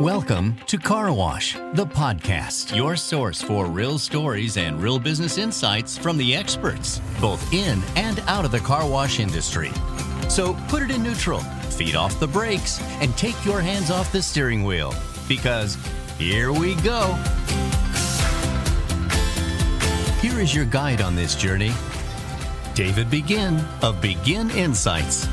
Welcome to Car Wash, the podcast, your source for real stories and real business insights from the experts, both in and out of the car wash industry. So put it in neutral, feed off the brakes, and take your hands off the steering wheel because here we go. Here is your guide on this journey David Begin of Begin Insights.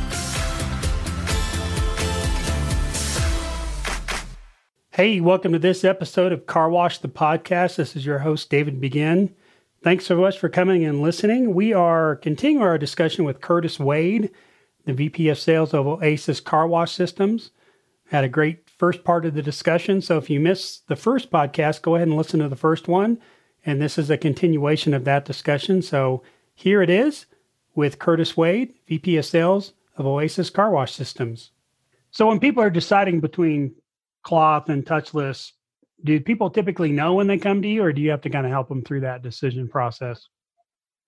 Hey, welcome to this episode of Car Wash the Podcast. This is your host, David Begin. Thanks so much for coming and listening. We are continuing our discussion with Curtis Wade, the VP of Sales of Oasis Car Wash Systems. Had a great first part of the discussion. So if you missed the first podcast, go ahead and listen to the first one. And this is a continuation of that discussion. So here it is with Curtis Wade, VP of Sales of Oasis Car Wash Systems. So when people are deciding between cloth and touchless, do people typically know when they come to you, or do you have to kind of help them through that decision process?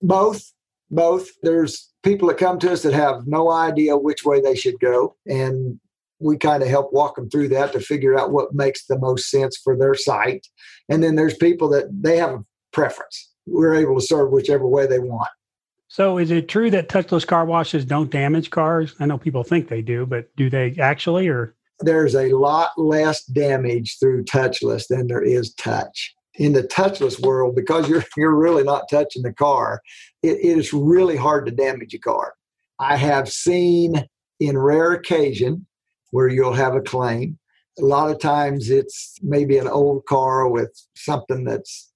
Both. Both. There's people that come to us that have no idea which way they should go. And we kind of help walk them through that to figure out what makes the most sense for their site. And then there's people that they have a preference. We're able to serve whichever way they want. So, is it true that touchless car washes don't damage cars? I know people think they do, but do they actually, or there's a lot less damage through touchless than there is touch. In the touchless world, because you're you're really not touching the car, it, it is really hard to damage a car. I have seen in rare occasion where you'll have a claim. A lot of times it's maybe an old car with something that's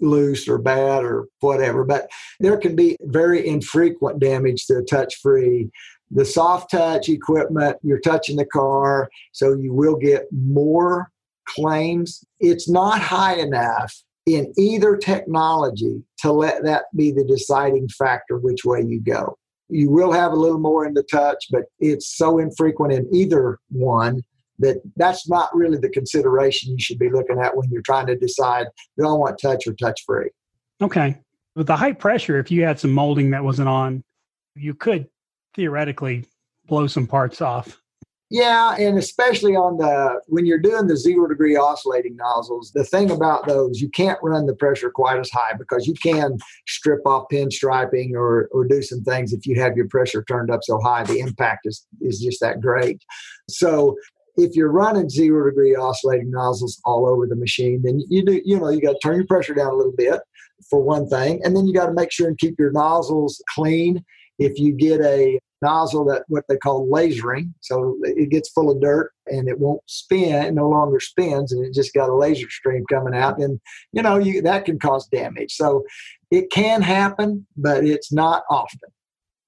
loose or bad or whatever, but there can be very infrequent damage to a touch free the soft touch equipment, you're touching the car, so you will get more claims. It's not high enough in either technology to let that be the deciding factor which way you go. You will have a little more in the touch, but it's so infrequent in either one that that's not really the consideration you should be looking at when you're trying to decide do I want touch or touch free. Okay. With the high pressure, if you had some molding that wasn't on, you could theoretically blow some parts off. Yeah, and especially on the when you're doing the zero degree oscillating nozzles, the thing about those you can't run the pressure quite as high because you can strip off pinstriping or or do some things if you have your pressure turned up so high. The impact is is just that great. So if you're running zero degree oscillating nozzles all over the machine, then you do you know you got to turn your pressure down a little bit for one thing, and then you got to make sure and keep your nozzles clean. If you get a nozzle that what they call lasering. So it gets full of dirt and it won't spin, it no longer spins, and it just got a laser stream coming out. And you know, you that can cause damage. So it can happen, but it's not often.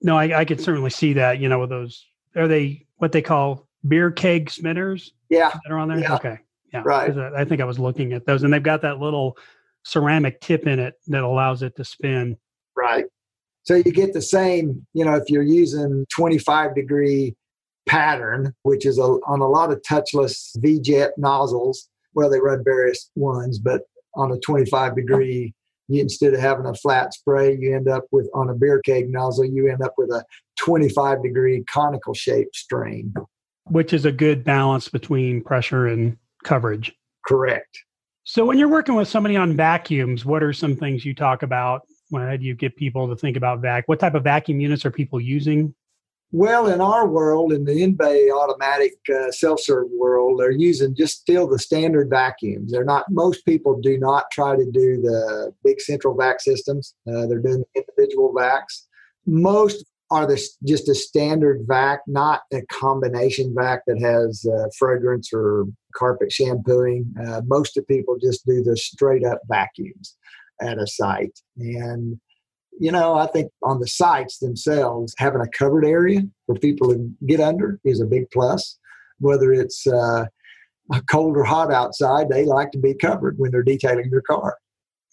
No, I, I could certainly see that. You know, with those are they what they call beer keg spinners? Yeah, that are on there. Yeah. Okay, yeah, right. I think I was looking at those, and they've got that little ceramic tip in it that allows it to spin. Right. So you get the same, you know, if you're using 25 degree pattern, which is a, on a lot of touchless V-jet nozzles, well, they run various ones, but on a 25 degree, you, instead of having a flat spray, you end up with on a beer keg nozzle, you end up with a 25 degree conical shaped stream. Which is a good balance between pressure and coverage. Correct. So when you're working with somebody on vacuums, what are some things you talk about how do you get people to think about vac? What type of vacuum units are people using? Well, in our world, in the in-bay automatic uh, self-serve world, they're using just still the standard vacuums. They're not. Most people do not try to do the big central vac systems. Uh, they're doing individual vacs. Most are the, just a standard vac, not a combination vac that has uh, fragrance or carpet shampooing. Uh, most of people just do the straight up vacuums at a site. And, you know, I think on the sites themselves, having a covered area for people to get under is a big plus. Whether it's uh, cold or hot outside, they like to be covered when they're detailing their car.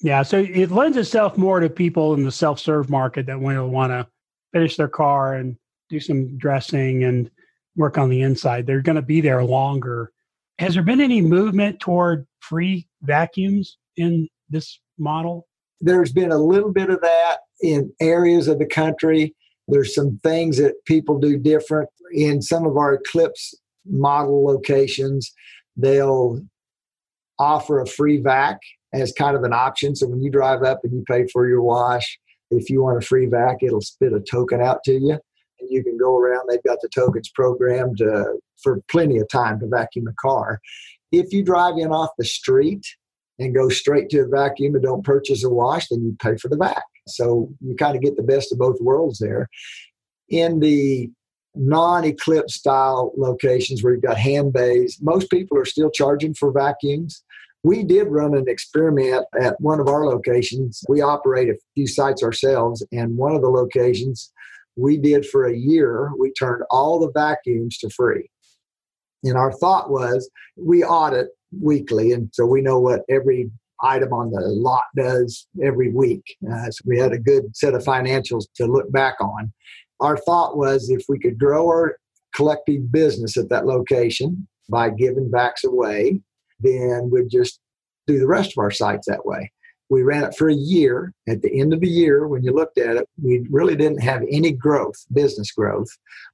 Yeah, so it lends itself more to people in the self-serve market that will want to finish their car and do some dressing and work on the inside. They're going to be there longer. Has there been any movement toward free vacuums in this model? There's been a little bit of that in areas of the country. There's some things that people do different in some of our Eclipse model locations. they'll offer a free vac as kind of an option. So when you drive up and you pay for your wash, if you want a free vac, it'll spit a token out to you. And you can go around. They've got the tokens programmed uh, for plenty of time to vacuum a car. If you drive in off the street and go straight to a vacuum and don't purchase a wash, then you pay for the vac. So you kind of get the best of both worlds there. In the non-eclipse style locations where you've got hand bays, most people are still charging for vacuums. We did run an experiment at one of our locations. We operate a few sites ourselves, and one of the locations we did for a year, we turned all the vacuums to free. And our thought was we audit weekly, and so we know what every item on the lot does every week. Uh, so we had a good set of financials to look back on. Our thought was if we could grow our collective business at that location by giving vacs away, then we'd just do the rest of our sites that way. We ran it for a year. At the end of the year, when you looked at it, we really didn't have any growth, business growth.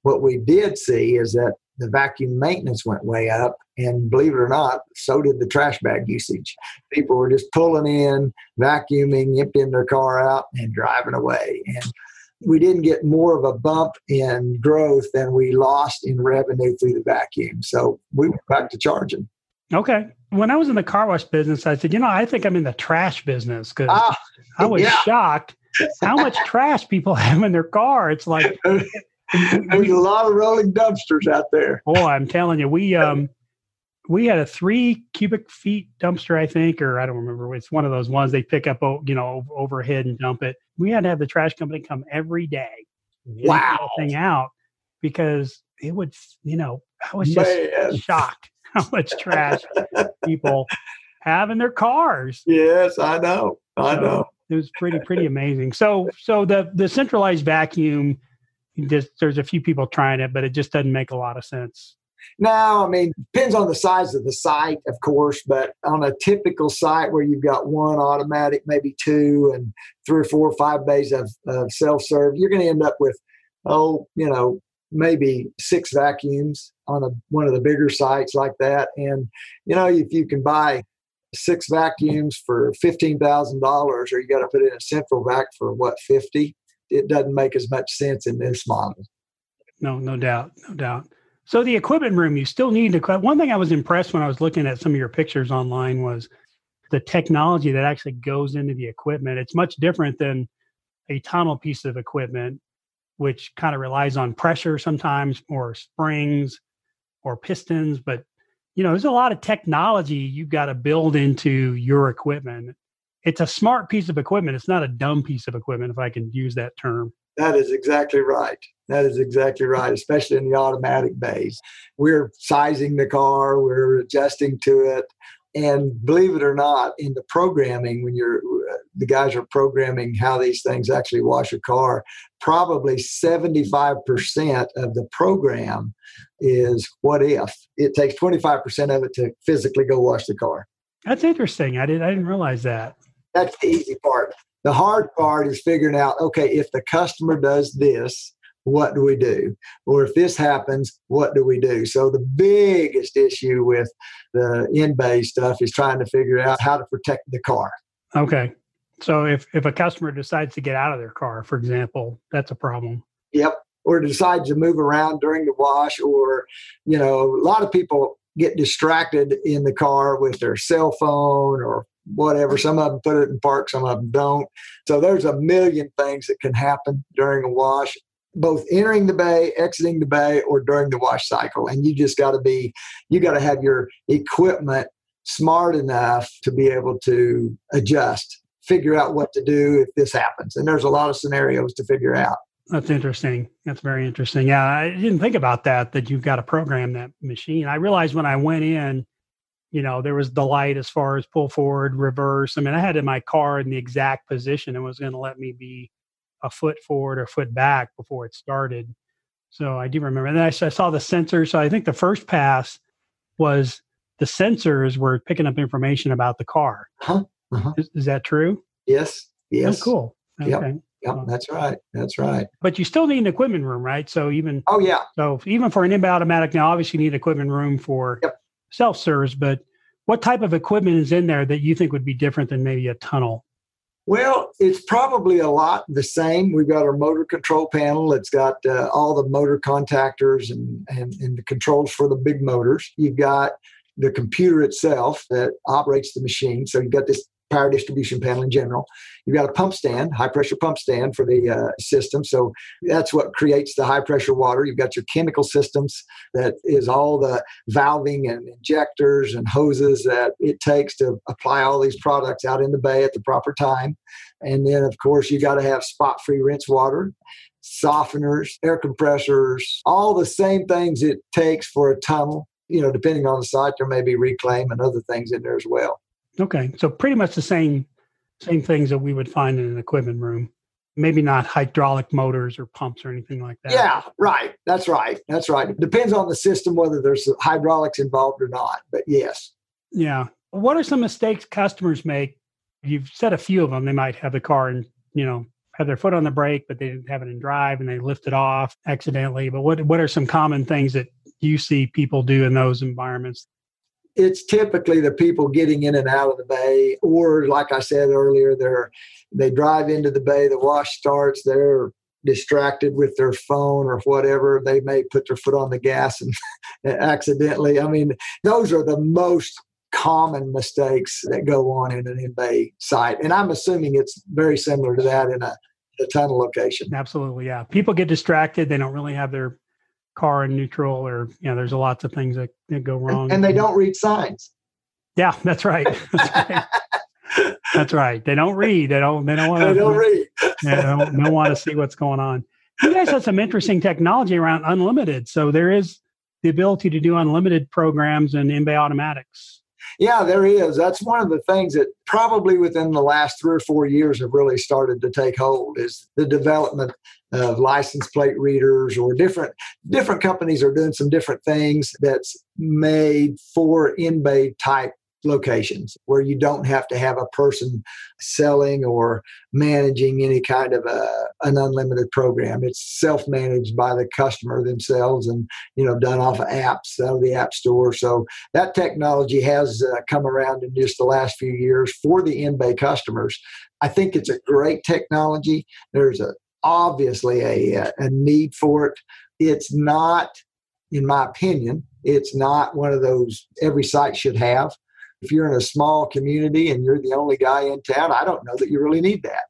What we did see is that the vacuum maintenance went way up. And believe it or not, so did the trash bag usage. People were just pulling in, vacuuming, emptying their car out, and driving away. And we didn't get more of a bump in growth than we lost in revenue through the vacuum. So we went back to charging. Okay. When I was in the car wash business, I said, you know, I think I'm in the trash business because ah, I was yeah. shocked how much trash people have in their car. It's like there's a lot of rolling dumpsters out there. Oh, I'm telling you, we um we had a three cubic feet dumpster, I think, or I don't remember. It's one of those ones they pick up, you know, overhead and dump it. We had to have the trash company come every day, wow, thing out because it would, you know, I was just Man. shocked how much trash people have in their cars. Yes, I know, I so know. It was pretty pretty amazing. So so the the centralized vacuum, just, there's a few people trying it, but it just doesn't make a lot of sense. No, I mean, depends on the size of the site, of course, but on a typical site where you've got one automatic, maybe two, and three or four or five bays of, of self serve, you're going to end up with, oh, you know, maybe six vacuums on a, one of the bigger sites like that. And, you know, if you can buy six vacuums for $15,000 or you got to put in a central vac for what, 50, it doesn't make as much sense in this model. No, no doubt. No doubt. So the equipment room, you still need to. One thing I was impressed when I was looking at some of your pictures online was the technology that actually goes into the equipment. It's much different than a tunnel piece of equipment, which kind of relies on pressure sometimes, or springs, or pistons. But you know, there's a lot of technology you've got to build into your equipment. It's a smart piece of equipment. It's not a dumb piece of equipment, if I can use that term. That is exactly right. That is exactly right, especially in the automatic bays. We're sizing the car, we're adjusting to it. And believe it or not, in the programming, when you're uh, the guys are programming how these things actually wash a car, probably 75% of the program is what if. It takes 25% of it to physically go wash the car. That's interesting. I didn't I didn't realize that. That's the easy part. The hard part is figuring out okay, if the customer does this, what do we do? Or if this happens, what do we do? So the biggest issue with the in-bay stuff is trying to figure out how to protect the car. Okay. So if, if a customer decides to get out of their car, for example, that's a problem. Yep. Or decides to move around during the wash, or, you know, a lot of people get distracted in the car with their cell phone or whatever. Some of them put it in park, some of them don't. So there's a million things that can happen during a wash, both entering the bay, exiting the bay, or during the wash cycle. And you just got to be, you got to have your equipment smart enough to be able to adjust, figure out what to do if this happens. And there's a lot of scenarios to figure out. That's interesting. That's very interesting. Yeah, I didn't think about that, that you've got to program that machine. I realized when I went in, you know, there was the light as far as pull forward, reverse. I mean, I had in my car in the exact position and was going to let me be a foot forward or foot back before it started. So I do remember. And then I, I saw the sensor. So I think the first pass was the sensors were picking up information about the car. Huh? Uh-huh. Is, is, that true? Yes. Yes. Oh, cool. Okay. Yep. Yep, that's right. That's right. But you still need an equipment room, right? So even oh yeah. So even for an in automatic, now obviously you need equipment room for yep self serves, but what type of equipment is in there that you think would be different than maybe a tunnel? Well, it's probably a lot the same. We've got our motor control panel. It's got uh, all the motor contactors and, and, and the controls for the big motors. You've got the computer itself that operates the machine. So you've got this power distribution panel in general. You've got a pump stand, high pressure pump stand for the uh, system. So that's what creates the high pressure water. You've got your chemical systems that is all the valving and injectors and hoses that it takes to apply all these products out in the bay at the proper time. And then, of course, you got to have spot free rinse water softeners, air compressors, all the same things it takes for a tunnel. You know, depending on the site, there may be reclaim and other things in there as well. Okay, so pretty much the same same things that we would find in an equipment room. Maybe not hydraulic motors or pumps or anything like that. Yeah, right. That's right. That's right. It depends on the system whether there's hydraulics involved or not. But yes. Yeah. What are some mistakes customers make? You've said a few of them. They might have the car and you know have their foot on the brake, but they didn't have it in drive and they lift it off accidentally. But what what are some common things that you see people do in those environments it's typically the people getting in and out of the bay, or like I said earlier, they're they drive into the bay, the wash starts, they're distracted with their phone or whatever. They may put their foot on the gas and accidentally. I mean, those are the most common mistakes that go on in an in-bay site. And I'm assuming it's very similar to that in a, a tunnel location. Absolutely, yeah. People get distracted. They don't really have their car in neutral or you know there's a lots of things that, that go wrong and, and they don't read signs. Yeah that's right. That's right, that's right. they don't read. They don't they don't want to they don't read. they don't, don't want to see what's going on. You guys have some interesting technology around unlimited. So there is the ability to do unlimited programs and in-bay automatics yeah, there is. That's one of the things that probably within the last three or four years have really started to take hold is the development of license plate readers or different different companies are doing some different things that's made for in-bay type locations where you don't have to have a person selling or managing any kind of a, an unlimited program. It's self-managed by the customer themselves and you know done off of apps out of the app store. So that technology has uh, come around in just the last few years for the in-bay customers. I think it's a great technology. There's a obviously a, a need for it. It's not in my opinion it's not one of those every site should have if you're in a small community and you're the only guy in town, I don't know that you really need that.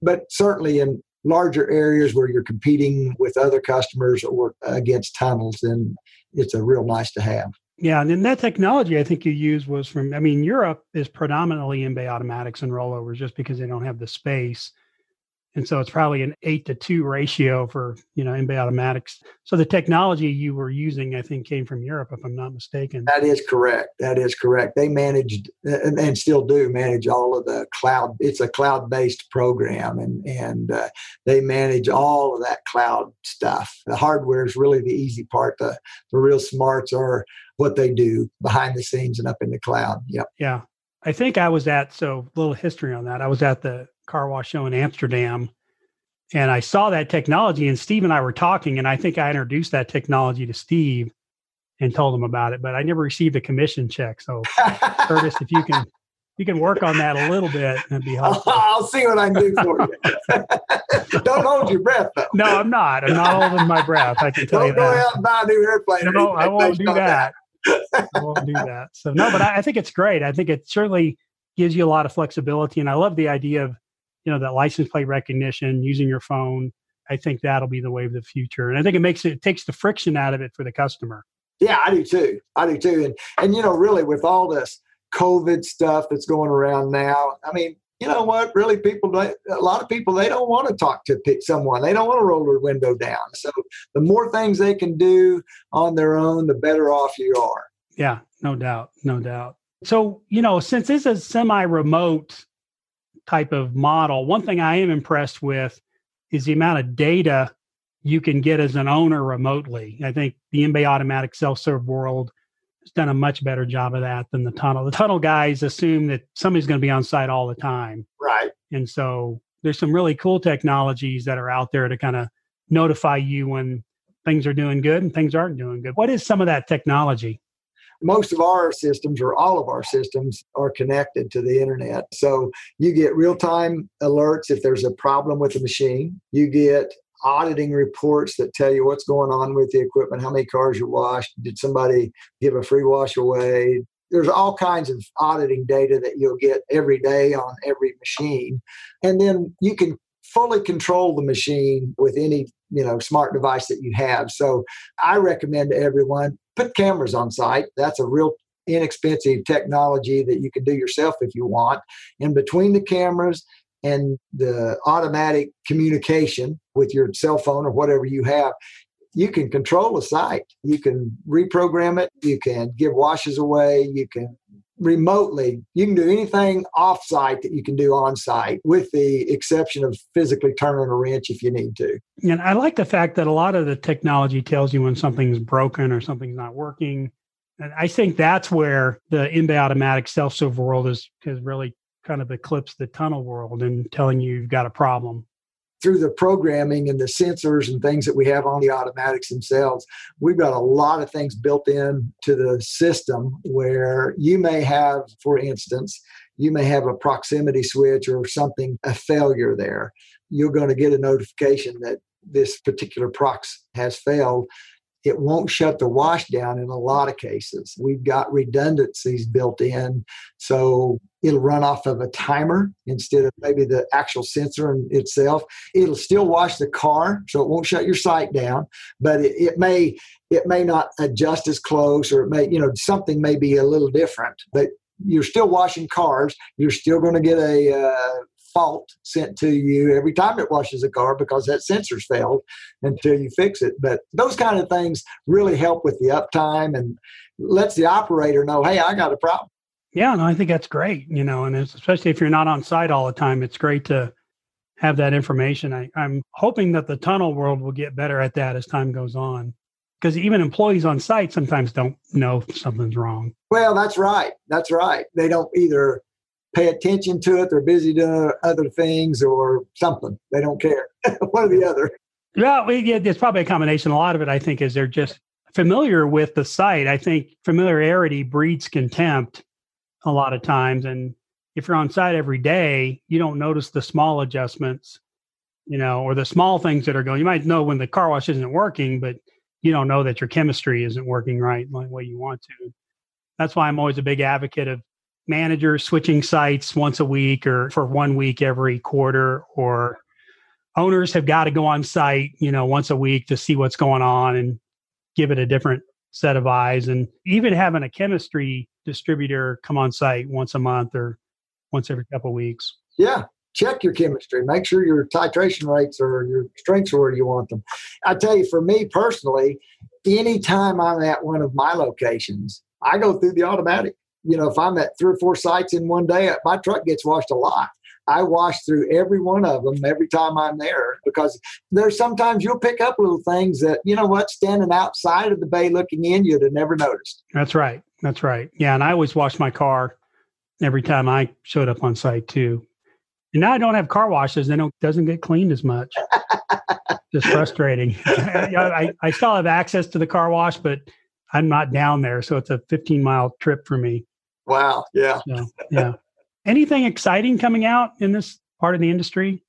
But certainly in larger areas where you're competing with other customers or against tunnels, then it's a real nice to have. Yeah, and then that technology I think you used was from I mean Europe is predominantly in bay automatics and rollovers just because they don't have the space and so it's probably an eight to two ratio for you know in-bay automatics. So the technology you were using i think came from europe if i'm not mistaken. That is correct. That is correct. They managed and, still do manage all of the cloud it's a cloud-based program and and uh, they manage all of that cloud stuff. The hardware is really the easy part. The, the real smarts are what they do behind the scenes and up in the cloud. Yep. Yeah. I think i was at so a little history on that. I was at the car wash show in Amsterdam. And I saw that technology, and Steve and I were talking, and I think I introduced that technology to Steve and told him about it, but I never received a commission check. So, Curtis, if you can you can work on that a little bit and be helpful. I'll see what I can do for you. Don't hold your breath, though. No, I'm not. I'm not holding my breath. I can tell Don't you go that. out and buy a new airplane. No, I won't do that. that. I won't do that. So no, but I, I think it's great. I think it certainly gives you a lot of flexibility, and I love the idea of you know that license plate recognition using your phone i think that'll be the way of the future. And i think it makes it, it takes the friction out of it for the customer. Yeah i do too. I do too. And and you know really with all this covid stuff that's going around now i mean you know what? Really people a lot of people they don't want to talk to someone. They don't want to roll their window down. So the more things they can do on their own the better off you are. Yeah no doubt no doubt. So you know since this is semi remote type of model, one thing I am impressed with is the amount of data you can get as an owner remotely. I think the in-bay automatic self-serve world has done a much better job of that than the tunnel. The tunnel guys assume that somebody's going to be on site all the time. Right. And so there's some really cool technologies that are out there to kind of notify you when things are doing good and things aren't doing good. What is some of that technology? Most of our systems or all of our systems are connected to the internet. So you get real time alerts if there's a problem with the machine. You get auditing reports that tell you what's going on with the equipment, how many cars you washed, did somebody give a free wash away? There's all kinds of auditing data that you'll get every day on every machine. And then you can fully control the machine with any you know smart device that you have. So i recommend to everyone put cameras on site. That's a real inexpensive technology that you can do yourself if you want. And between the cameras and the automatic communication with your cell phone or whatever you have you can control the site. You can reprogram it. You can give washes away. You can remotely. You can do anything off site that you can do on site, with the exception of physically turning a wrench if you need to. And I like the fact that a lot of the technology tells you when something's broken or something's not working. And I think that's where the in-bay automatic self-serve world is has really kind of eclipsed the tunnel world and telling you you've got a problem through the programming and the sensors and things that we have on the automatics themselves, we've got a lot of things built in to the system where you may have, for instance, you may have a proximity switch or something, a failure there. You're going to get a notification that this particular prox has failed it won't shut the wash down in a lot of cases. We've got redundancies built in. So it'll run off of a timer instead of maybe the actual sensor itself. It'll still wash the car, so it won't shut your site down, but it, it may it may not adjust as close or it may, you know, something may be a little different. But you're still washing cars. You're still going to get a uh, fault sent to you every time it washes a car because that sensor's failed until you fix it. But those kind of things really help with the uptime and lets the operator know, hey, I got a problem. Yeah, no, I think that's great. You know, and especially if you're not on site all the time, it's great to have that information. I, I'm hoping that the tunnel world will get better at that as time goes on because even employees on site sometimes don't know if something's wrong. Well, that's right. That's right. They don't either pay attention to it. They're busy doing other things or something. They don't care. One or the other. Well, it's probably a combination. A lot of it, I think, is they're just familiar with the site. I think familiarity breeds contempt a lot of times. And if you're on site every day, you don't notice the small adjustments, you know, or the small things that are going. You might know when the car wash isn't working, but you don't know that your chemistry isn't working right the way you want to. That's why I'm always a big advocate of managers switching sites once a week or for one week every quarter or owners have got to go on site you know once a week to see what's going on and give it a different set of eyes. And even having a chemistry distributor come on site once a month or once every couple of weeks. Yeah check your chemistry. Make sure your titration rates or your strengths are where you want them. I tell you for me personally anytime i'm at one of my locations i go through the automatic you know, if I'm at three or four sites in one day, my truck gets washed a lot. I wash through every one of them every time I'm there because there's sometimes you'll pick up little things that, you know what, standing outside of the bay looking in, you'd have never noticed. That's right. That's right. Yeah. And I always wash my car every time I showed up on site too. And now I don't have car washes, then it doesn't get cleaned as much. Just frustrating. I, I still have access to the car wash, but I'm not down there. So it's a 15 mile trip for me. Wow. Yeah. So, yeah. Anything exciting coming out in this part of the industry?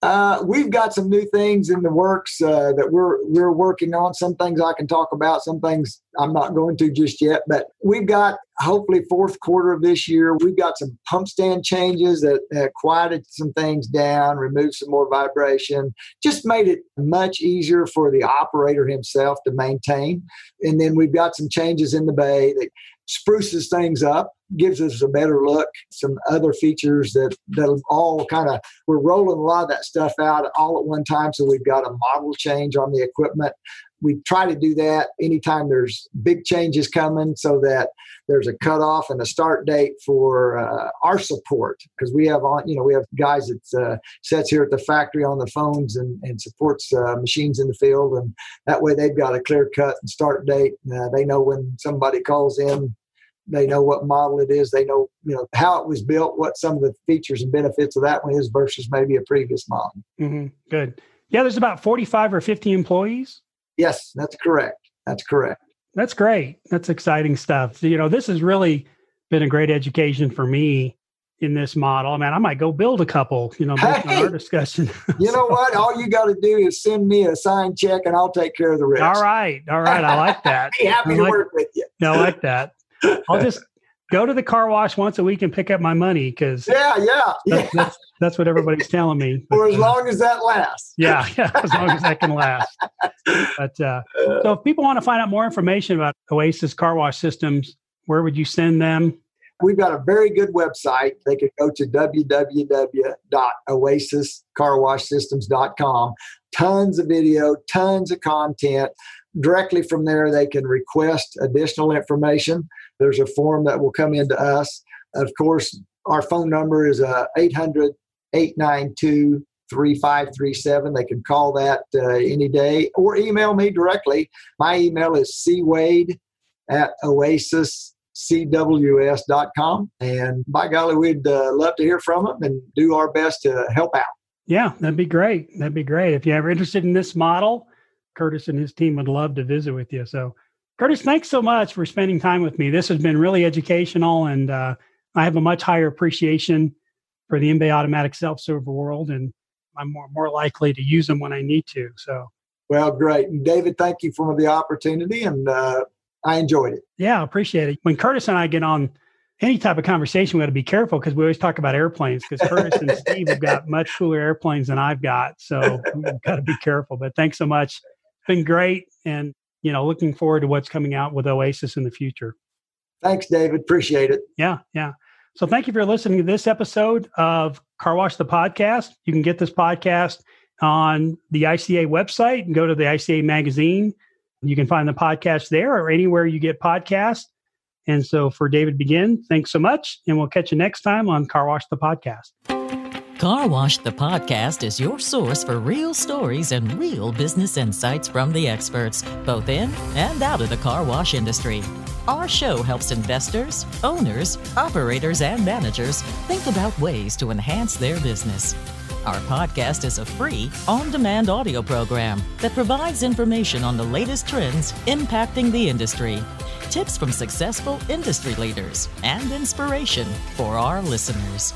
Uh, we've got some new things in the works uh, that we're we're working on. Some things I can talk about. Some things I'm not going to just yet. But we've got hopefully fourth quarter of this year. We've got some pump stand changes that uh, quieted some things down, removed some more vibration, just made it much easier for the operator himself to maintain. And then we've got some changes in the bay that spruces things up, gives us a better look. Some other features that that all kind of we're rolling a lot of that stuff out all at one time. So we've got a model change on the equipment. We try to do that anytime there's big changes coming, so that there's a cutoff and a start date for uh, our support because we have on you know we have guys that uh, sits here at the factory on the phones and, and supports uh, machines in the field and that way they've got a clear cut and start date uh, they know when somebody calls in they know what model it is they know you know how it was built what some of the features and benefits of that one is versus maybe a previous model mm-hmm. good yeah there's about 45 or 50 employees yes that's correct that's correct That's great. That's exciting stuff. So, you know, this has really been a great education for me in this model. I mean, I might go build a couple, you know, based Hey! on our discussion. You know what? All you got to do is send me a signed check, and I'll take care of the rest. all right. All right. I like that. Be happy I to work with you. I like that. I'll just go to the car wash once a week and pick up my money because Yeah, yeah, yeah. that's, that's, that's what everybody's telling me. For as uh, long as that lasts. yeah, yeah, as long as that can last. But uh, so if people want to find out more information about Oasis car wash systems, where would you send them? We've got a very good website. They could go to www.oasiscarwashsystems.com. Tons of video, tons of content. Directly from there, they can request additional information. There's a form that will come into us. Of course, our phone number is uh, 800 892 3537. They can call that uh, any day or email me directly. My email is cwade at oasiscws.com. And by golly, we'd uh, love to hear from them and do our best to help out. Yeah, that'd be great. That'd be great. If you're ever interested in this model, Curtis and his team would love to visit with you. So, Curtis, thanks so much for spending time with me. This has been really educational, and uh, I have a much higher appreciation for the in-bay automatic self serve world, and I'm more, more likely to use them when I need to. So, Well, great. And David, thank you for the opportunity, and uh, I enjoyed it. yeah, I appreciate it. When Curtis and I get on any type of conversation, we got to be careful because we always talk about airplanes because Curtis and Steve have got much cooler airplanes than I've got. So we've got to be careful. But thanks so much. It's been great. And, you know, looking forward to what's coming out with Oasis in the future. Thanks, David. Appreciate it. Yeah. Yeah. So thank you for listening to this episode of Car Wash the Podcast. You can get this podcast on the ICA website and go to the ICA magazine. You can find the podcast there or anywhere you get podcasts. And so for David Begin, thanks so much. And we'll catch you next time on Car Wash the Podcast. Car Wash the podcast is your source for real stories and real business insights from the experts, both in and out of the car wash industry. Our show helps investors, owners, operators, and managers think about ways to enhance their business. Our podcast is a free, on demand audio program that provides information on the latest trends impacting the industry, tips from successful industry leaders, and inspiration for our listeners.